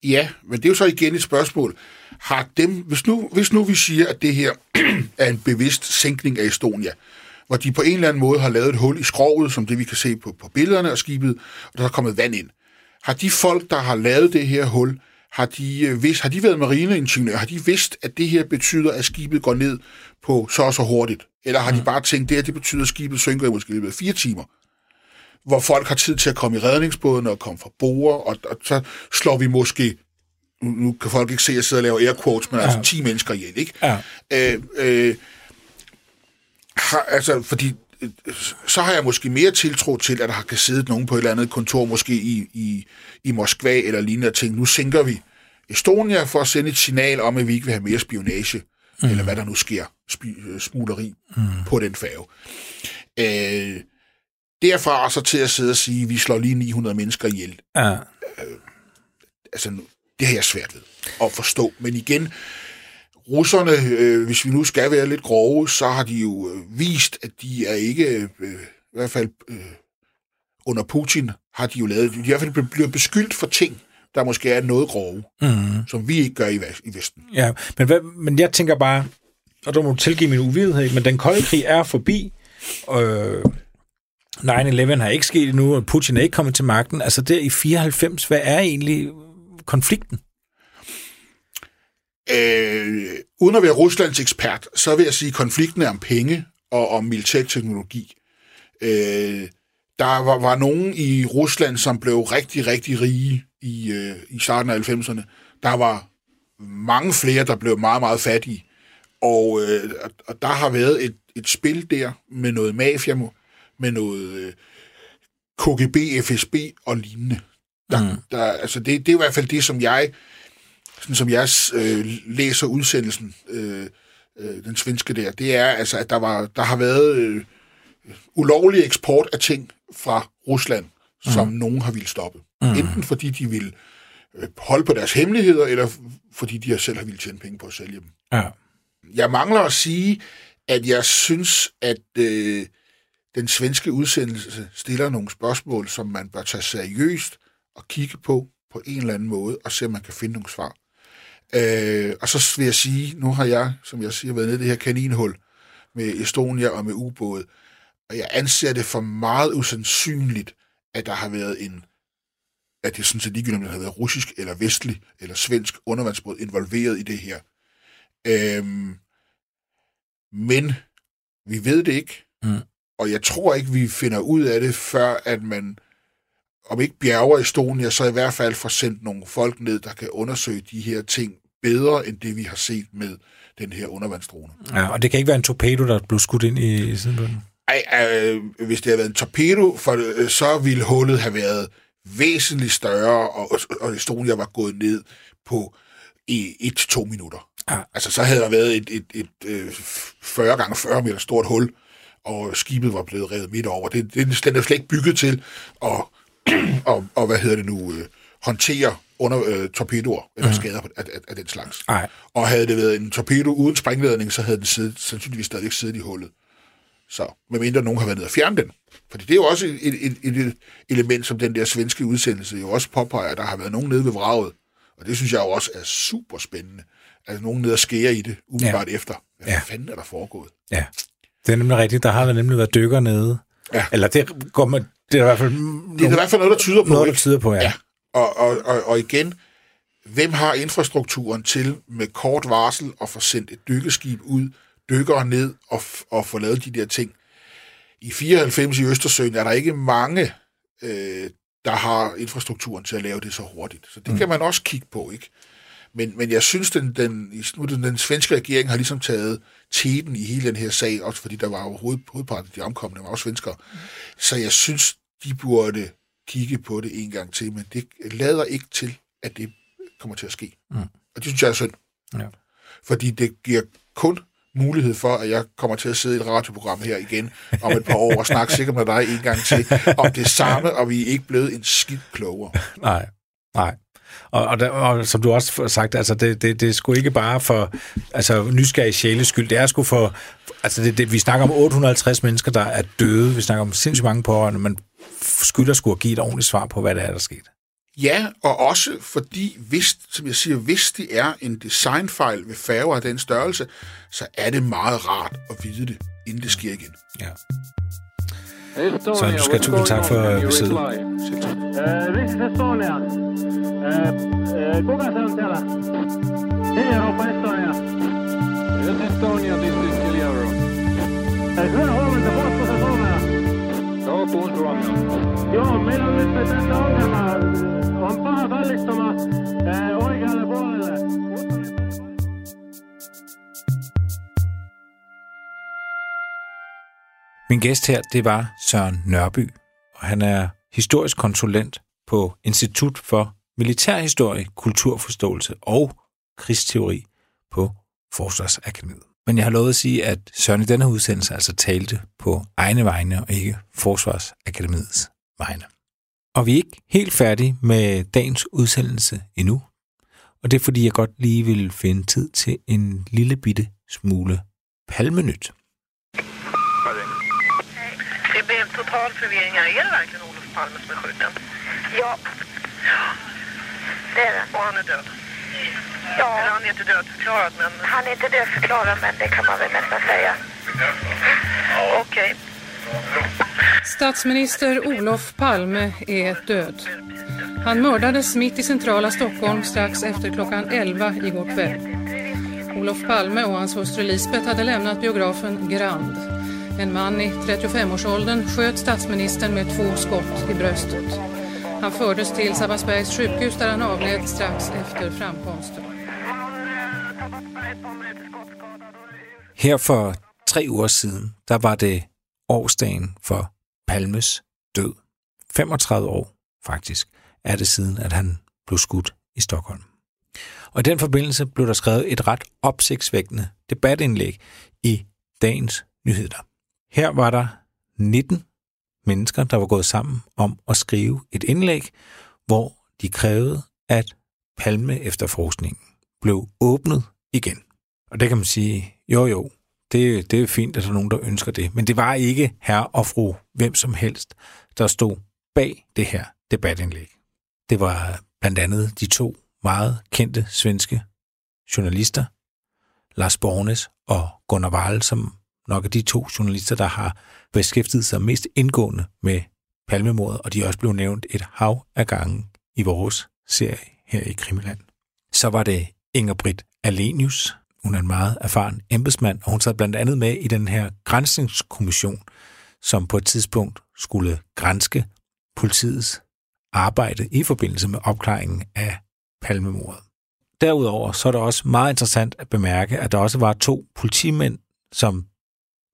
Ja, men det er jo så igen et spørgsmål. Har dem, hvis nu, hvis nu vi siger, at det her er en bevidst sænkning af Estonia, hvor de på en eller anden måde har lavet et hul i skroget, som det vi kan se på, på billederne af skibet, og der er kommet vand ind. Har de folk, der har lavet det her hul, har de, øh, vidst, har de været marineingeniører? Har de vidst, at det her betyder, at skibet går ned på så og så hurtigt? Eller har mm. de bare tænkt, det her det betyder, at skibet synker i måske løbet af fire timer? Hvor folk har tid til at komme i redningsbåden og komme fra bord, og, og så slår vi måske nu kan folk ikke se, at jeg sidder og laver air quotes, men altså ja. altså 10 mennesker ihjel, ikke? Ja. Øh, øh, har, altså, fordi øh, så har jeg måske mere tiltro til, at der kan sidde nogen på et eller andet kontor, måske i, i, i Moskva eller lignende, og tænke, nu sænker vi Estonia for at sende et signal om, at vi ikke vil have mere spionage, mm. eller hvad der nu sker, sp- øh, smugleri mm. på den færge. Øh, derfra så til at sidde og sige, at vi slår lige 900 mennesker ihjel. Ja. Øh, altså, det har jeg svært ved at forstå. Men igen, russerne, øh, hvis vi nu skal være lidt grove, så har de jo øh, vist, at de er ikke, øh, i hvert fald øh, under Putin, har de jo lavet, de i hvert fald bliver beskyldt for ting, der måske er noget grove, mm. som vi ikke gør i, i Vesten. Ja, men, hvad, men jeg tænker bare, og du må tilgive min uvidenhed, men den kolde krig er forbi, øh, 9-11 har ikke sket endnu, og Putin er ikke kommet til magten. Altså der i 94, hvad er egentlig konflikten? Øh, uden at være Ruslands ekspert, så vil jeg sige, at konflikten er om penge og om militær teknologi. Øh, der var, var nogen i Rusland, som blev rigtig, rigtig rige i, øh, i starten af 90'erne. Der var mange flere, der blev meget, meget fattige. Og, øh, og der har været et, et spil der med noget mafia, med noget øh, KGB, FSB og lignende. Der, mm. der, altså det, det er i hvert fald det, som jeg sådan som jeg øh, læser udsendelsen, øh, øh, den svenske der, det er altså, at der, var, der har været øh, ulovlig eksport af ting fra Rusland, mm. som nogen har ville stoppe. Mm. Enten fordi de vil øh, holde på deres hemmeligheder, eller fordi de selv har ville tjene penge på at sælge dem. Ja. Jeg mangler at sige, at jeg synes, at øh, den svenske udsendelse stiller nogle spørgsmål, som man bør tage seriøst og kigge på på en eller anden måde, og se, om man kan finde nogle svar. Øh, og så vil jeg sige, nu har jeg, som jeg siger, været nede i det her kaninhul med Estonia og med ubåde, og jeg anser det for meget usandsynligt, at der har været en, at det sådan set ligegyldigt, om det har været russisk eller vestlig eller svensk undervandsbåd involveret i det her. Øhm, men vi ved det ikke, Mm. og jeg tror ikke, vi finder ud af det, før at man, om ikke bjerger Estonia, så i hvert fald får sendt nogle folk ned, der kan undersøge de her ting bedre, end det vi har set med den her undervandsdrone. Ja, og det kan ikke være en torpedo, der blev skudt ind i sidebunden. Ej, øh, hvis det havde været en torpedo, for, øh, så ville hullet have været væsentligt større, og, og Estonia var gået ned på i 1-2 minutter. Ja. Altså, så havde der været et, et, et, et 40 gange 40 meter stort hul, og skibet var blevet revet midt over. Det, det, den er slet ikke bygget til at, og, og hvad hedder det nu, øh, håndtere under øh, torpedoer eller skader af, af, af den slags. Nej. Og havde det været en torpedo uden sprængladning, så havde den siddet, sandsynligvis stadigvæk siddet i hullet. Så, medmindre nogen har været nede og fjerne den. Fordi det er jo også et, et, et, et element, som den der svenske udsendelse jo også påpeger, at der har været nogen nede ved vraget. Og det synes jeg jo også er super spændende. Altså nogen nede og skære i det, umiddelbart ja. efter. Hvad Ja. fanden er der foregået? Ja, det er nemlig rigtigt. Der har der nemlig været dykker nede. Ja. Eller det går man, det er i hvert fald Det er i hvert fald noget, der tyder på, noget, der tyder på, ja. Ja. Og, og, og, og igen, hvem har infrastrukturen til med kort varsel at få sendt et dykkeskib ud, dykkere ned og, og få lavet de der ting? I 94 i Østersøen er der ikke mange, øh, der har infrastrukturen til at lave det så hurtigt. Så det mm. kan man også kigge på, ikke? Men, men jeg synes, den, den, nu, den, den svenske regering har ligesom taget teten i hele den her sag, også fordi der var jo hoved, hovedparten af de omkomne, var også svenskere. Så jeg synes, de burde kigge på det en gang til, men det lader ikke til, at det kommer til at ske. Mm. Og det synes jeg er synd. Ja. Fordi det giver kun mulighed for, at jeg kommer til at sidde i et radioprogram her igen om et par år og snakke sikkert med dig en gang til om det samme, og vi er ikke blevet en skidt klogere. Nej, nej. Og, og, der, og som du også har sagt, altså det, det, det er sgu ikke bare for altså, nysgerrig sjæles skyld. Det er sgu for... Altså det, det, vi snakker om 850 mennesker, der er døde. Vi snakker om sindssygt mange pårørende. Man skylder sgu at give et ordentligt svar på, hvad det er, der er sket. Ja, og også fordi, hvis, som jeg siger, hvis det er en designfejl ved færger af den størrelse, så er det meget rart at vide det, inden det sker igen. Ja. Så du skal tusind tak for besøget. Uh, this is Estonia. Kuka se on siellä? Europa Estonia. Yes, Estonia, this is Kiliaro. Uh, hyvää huomenta, puhutko se suomea? Joo, puhun suomea. Joo, meillä on nyt tässä ongelma. On paha kallistuma uh, oikealle puolelle. Min gæst her, det var Søren Nørby, og han er historisk konsulent på Institut for Militærhistorie, Kulturforståelse og Krigsteori på Forsvarsakademiet. Men jeg har lovet at sige, at Søren i denne udsendelse altså talte på egne vegne og ikke Forsvarsakademiets vegne. Og vi er ikke helt færdige med dagens udsendelse endnu. Og det er fordi, jeg godt lige vil finde tid til en lille bitte smule palmenyt. Det blev total forvirring. här. Är det verkligen Olof Palme som är skjuten? Ja. Det är det. Och han är död? Ja. Eller han är inte dödförklarad, men... Han är inte dödförklarad, men det kan man väl nästan säga. Okej. Statsminister Olof Palme är död. Han mördades mitt i centrala Stockholm strax efter klockan 11 igår kväll. Olof Palme och hans hustru Lisbeth hade lämnat biografen Grand. En man i 35-årsåldern sköt statsministern med två skott i bröstet. Han fördes till Sabbatsbergs sjukhus där han avled strax efter framkomsten. Her for tre uger siden, der var det årsdagen for Palmes død. 35 år faktisk er det siden, at han blev skudt i Stockholm. Og i den forbindelse blev der skrevet et ret opsigtsvækkende debatindlæg i dagens nyheder. Her var der 19 mennesker, der var gået sammen om at skrive et indlæg, hvor de krævede, at Palme efterforskningen blev åbnet igen. Og det kan man sige, jo jo, Det, det er fint, at der er nogen, der ønsker det. Men det var ikke herre og fru, hvem som helst, der stod bag det her debatindlæg. Det var blandt andet de to meget kendte svenske journalister, Lars Bornes og Gunnar Wahl, som nok af de to journalister, der har beskæftiget sig mest indgående med palmemordet, og de er også blevet nævnt et hav af gange i vores serie her i Krimiland. Så var det Inger Britt Alenius. Hun er en meget erfaren embedsmand, og hun sad blandt andet med i den her grænsningskommission, som på et tidspunkt skulle grænske politiets arbejde i forbindelse med opklaringen af palmemordet. Derudover så er det også meget interessant at bemærke, at der også var to politimænd, som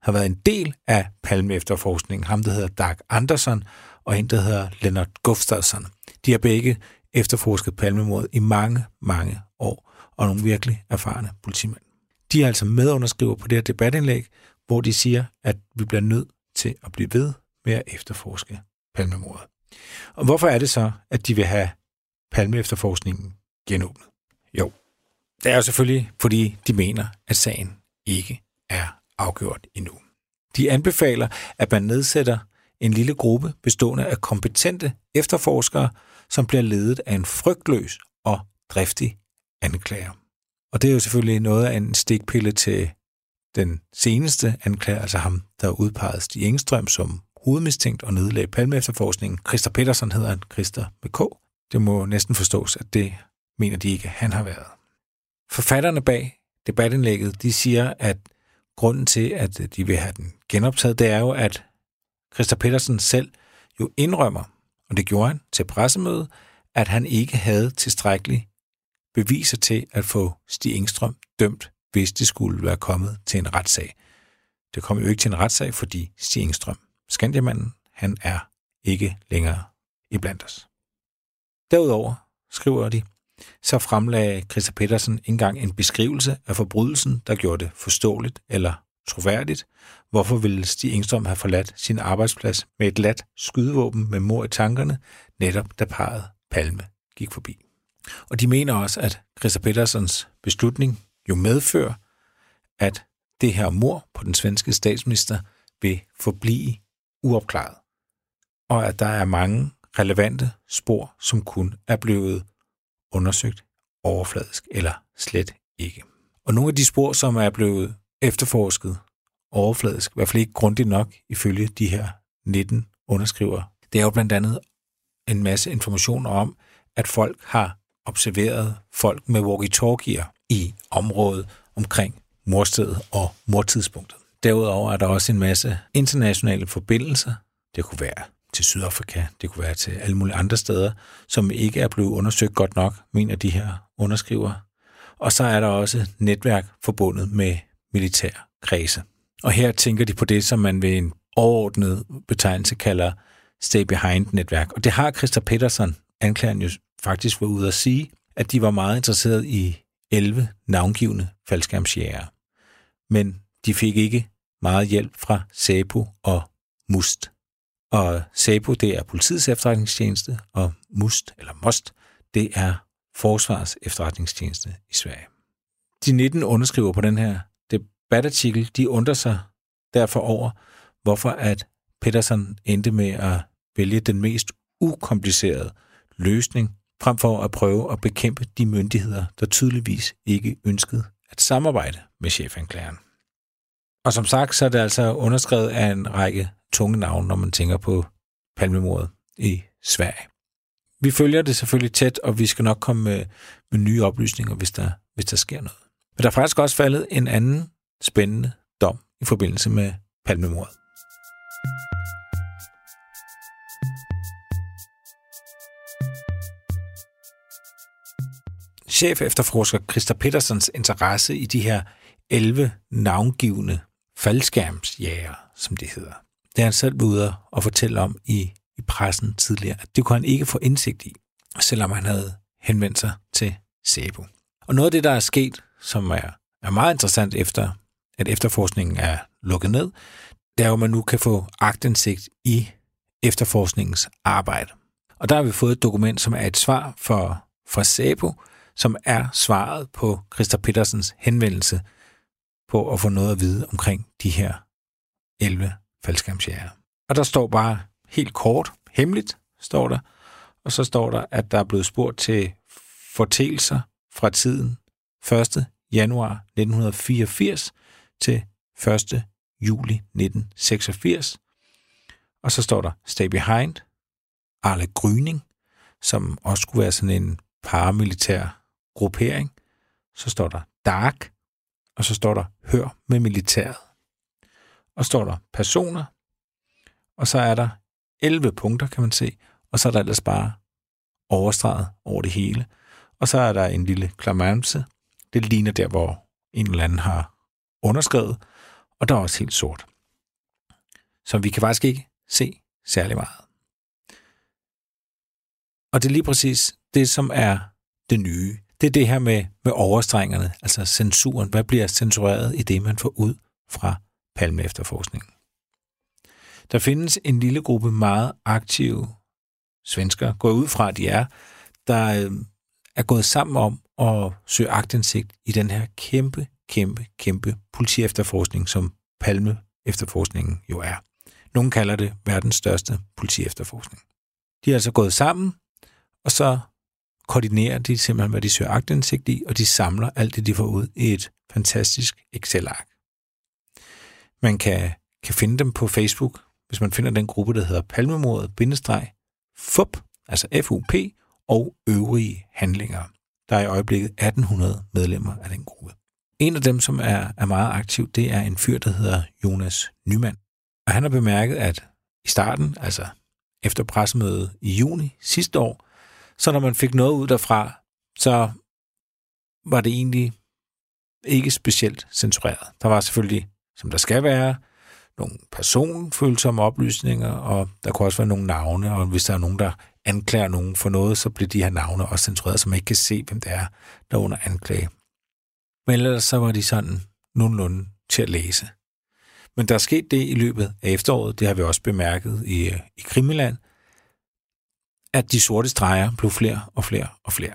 har været en del af palme-efterforskningen. Ham, der hedder Dag Andersson, og en, der hedder Lennart Gustafsson. De har begge efterforsket palmemordet i mange, mange år, og nogle virkelig erfarne politimænd. De er altså medunderskriver på det her debatindlæg, hvor de siger, at vi bliver nødt til at blive ved med at efterforske palmemordet. Og hvorfor er det så, at de vil have palme-efterforskningen genåbnet? Jo, det er jo selvfølgelig, fordi de mener, at sagen ikke er afgjort endnu. De anbefaler, at man nedsætter en lille gruppe bestående af kompetente efterforskere, som bliver ledet af en frygtløs og driftig anklager. Og det er jo selvfølgelig noget af en stikpille til den seneste anklager, altså ham, der udpegede Stig Engstrøm som hovedmistænkt og nedlagde palmeefterforskningen. Christer Petersen hedder han, Christer med K. Det må næsten forstås, at det mener de ikke, han har været. Forfatterne bag debatindlægget, de siger, at grunden til, at øh, de vil have den genoptaget, det er jo, at Christa Petersen selv jo indrømmer, og det gjorde han til pressemødet, at han ikke havde tilstrækkeligt beviser til at få Stig Engstrøm dømt, hvis det skulle være kommet til en retssag. Det kom jo ikke til en retssag, fordi Stig Engstrøm, Skandiamanden, han er ikke længere iblandt os. Derudover skriver de, så fremlagde Christa Petersen engang en beskrivelse af forbrydelsen, der gjorde det forståeligt eller troværdigt. Hvorfor ville Stig Engstrøm have forladt sin arbejdsplads med et lat skydevåben med mor i tankerne, netop da parret Palme gik forbi. Og de mener også, at Christa Petersens beslutning jo medfører, at det her mor på den svenske statsminister vil forblive uopklaret. Og at der er mange relevante spor, som kun er blevet undersøgt overfladisk eller slet ikke. Og nogle af de spor, som er blevet efterforsket overfladisk, i hvert fald ikke grundigt nok ifølge de her 19 underskriver, det er jo blandt andet en masse informationer om, at folk har observeret folk med walkie-talkier i området omkring morstedet og mortidspunktet. Derudover er der også en masse internationale forbindelser. Det kunne være til Sydafrika, det kunne være til alle mulige andre steder, som ikke er blevet undersøgt godt nok, mener de her underskriver. Og så er der også netværk forbundet med militær kredse. Og her tænker de på det, som man ved en overordnet betegnelse kalder stay behind-netværk. Og det har Christa Petersen, anklageren jo faktisk var ude at sige, at de var meget interesseret i 11 navngivende faldskærmsjæger. Men de fik ikke meget hjælp fra SAPO og MUST. Og SABO, det er politiets efterretningstjeneste, og MUST, eller MOST, det er forsvars efterretningstjeneste i Sverige. De 19 underskriver på den her debatartikel, de undrer sig derfor over, hvorfor at Peterson endte med at vælge den mest ukomplicerede løsning, frem for at prøve at bekæmpe de myndigheder, der tydeligvis ikke ønskede at samarbejde med chefanklageren. Og som sagt, så er det altså underskrevet af en række tunge navne, når man tænker på palmemordet i Sverige. Vi følger det selvfølgelig tæt, og vi skal nok komme med, med nye oplysninger, hvis der, hvis der sker noget. Men der er faktisk også faldet en anden spændende dom i forbindelse med palmemordet. Chef efterforsker Christa Petersens interesse i de her 11 navngivende faldskærmsjæger, som det hedder. Det er han selv ude og fortælle om i, i pressen tidligere, at det kunne han ikke få indsigt i, selvom han havde henvendt sig til SEBO. Og noget af det, der er sket, som er, er meget interessant efter, at efterforskningen er lukket ned, det er jo, at man nu kan få agtindsigt i efterforskningens arbejde. Og der har vi fået et dokument, som er et svar for, for SABO, som er svaret på Christa Petersens henvendelse på at få noget at vide omkring de her 11 faldskærmsjæger. Og der står bare helt kort, hemmeligt, står der, og så står der, at der er blevet spurgt til fortælser fra tiden 1. januar 1984 til 1. juli 1986. Og så står der Stay Behind, Arle Gryning, som også skulle være sådan en paramilitær gruppering. Så står der Dark, og så står der Hør med militæret. Og så står der personer, og så er der 11 punkter, kan man se, og så er der ellers bare overstreget over det hele. Og så er der en lille klamamse. Det ligner der, hvor en eller anden har underskrevet, og der er også helt sort. Så vi kan faktisk ikke se særlig meget. Og det er lige præcis det, som er det nye. Det er det her med, med overstrengerne, altså censuren. Hvad bliver censureret i det, man får ud fra palme efterforskningen? Der findes en lille gruppe meget aktive svensker, går ud fra, at de er, der øh, er gået sammen om at søge agtindsigt i den her kæmpe, kæmpe, kæmpe politiefterforskning, som Palme efterforskningen jo er. Nogle kalder det verdens største politiefterforskning. De er altså gået sammen, og så koordinerer de simpelthen, hvad de søger agtindsigt i, og de samler alt det, de får ud i et fantastisk Excel-ark. Man kan, kan finde dem på Facebook, hvis man finder den gruppe, der hedder Palmemordet, bindestreg, FUP, altså FUP, og øvrige handlinger. Der er i øjeblikket 1800 medlemmer af den gruppe. En af dem, som er, er meget aktiv, det er en fyr, der hedder Jonas Nyman. Og han har bemærket, at i starten, altså efter pressemødet i juni sidste år, så når man fik noget ud derfra, så var det egentlig ikke specielt censureret. Der var selvfølgelig, som der skal være, nogle personfølsomme oplysninger, og der kunne også være nogle navne, og hvis der er nogen, der anklager nogen for noget, så bliver de her navne også censureret, så man ikke kan se, hvem det er, der er under anklage. Men ellers så var de sådan nogenlunde til at læse. Men der er sket det i løbet af efteråret, det har vi også bemærket i, øh, i Krimiland, at de sorte streger blev flere og flere og flere.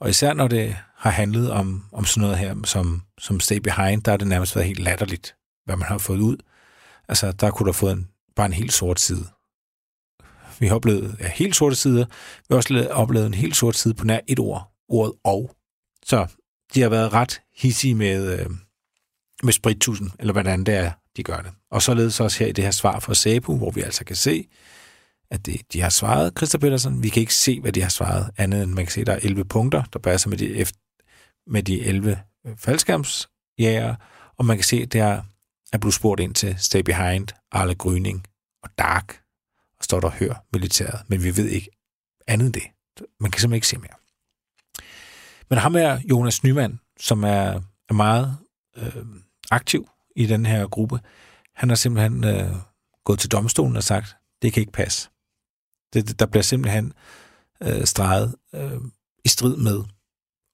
Og især når det har handlet om, om sådan noget her, som, som Stay Behind, der har det nærmest været helt latterligt, hvad man har fået ud. Altså, der kunne der få en, bare en helt sort side. Vi har oplevet ja, helt sorte sider. Vi har også oplevet en helt sort side på nær et ord, ordet og. Så de har været ret hissige med, øh, med sprittusen, eller hvordan det er, de gør det. Og således også her i det her svar fra SABU, hvor vi altså kan se, at det, de har svaret, Christa Pedersen. Vi kan ikke se, hvad de har svaret, andet end man kan se, at der er 11 punkter, der passer med de, med de 11 øh, faldskærmsjæger, og man kan se, at der er blevet spurgt ind til Stay Behind, Arle Grøning og Dark, og står der hør militæret, men vi ved ikke andet end det. Man kan simpelthen ikke se mere. Men ham er Jonas Nyman, som er, er meget øh, aktiv i den her gruppe. Han har simpelthen øh, gået til domstolen og sagt, det kan ikke passe. Det, der bliver simpelthen øh, streget øh, i strid med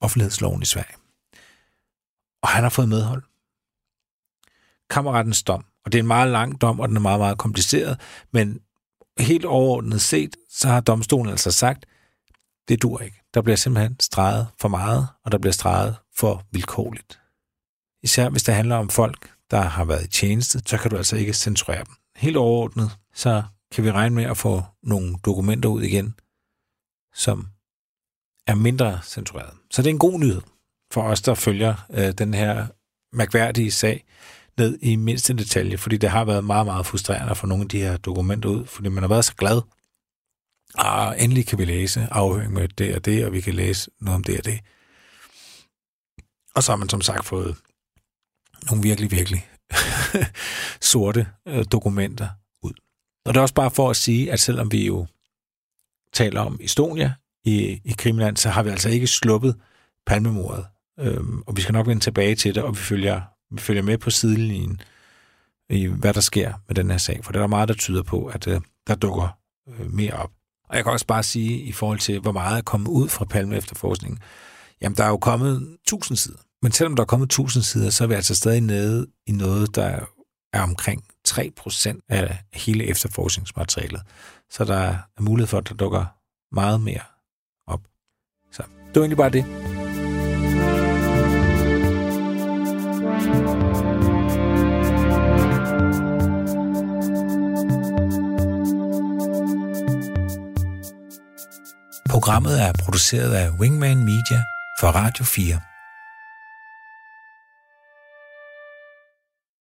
offentlighedsloven i Sverige. Og han har fået medhold. Kammerettens dom, og det er en meget lang dom, og den er meget, meget kompliceret, men helt overordnet set, så har domstolen altså sagt, det dur ikke. Der bliver simpelthen streget for meget, og der bliver streget for vilkårligt. Især hvis det handler om folk, der har været i tjeneste, så kan du altså ikke censurere dem. Helt overordnet, så kan vi regne med at få nogle dokumenter ud igen, som er mindre censureret. Så det er en god nyhed for os, der følger øh, den her mærkværdige sag ned i mindste detalje, fordi det har været meget, meget frustrerende at få nogle af de her dokumenter ud, fordi man har været så glad. Og endelig kan vi læse afhøring med det og det, og vi kan læse noget om det og det. Og så har man som sagt fået nogle virkelig, virkelig sorte øh, dokumenter. Og det er også bare for at sige, at selvom vi jo taler om Estonia i, i Krimland, så har vi altså ikke sluppet palmemordet. Øhm, og vi skal nok vende tilbage til det, og vi følger, vi følger med på sidelinjen i, hvad der sker med den her sag. For der er meget, der tyder på, at øh, der dukker øh, mere op. Og jeg kan også bare sige, i forhold til, hvor meget er kommet ud fra Palme efterforskningen, jamen der er jo kommet tusind sider. Men selvom der er kommet tusind sider, så er vi altså stadig nede i noget, der er omkring 3% af hele efterforskningsmaterialet. Så der er mulighed for, at der dukker meget mere op. Så det var egentlig bare det. Programmet er produceret af Wingman Media for Radio 4.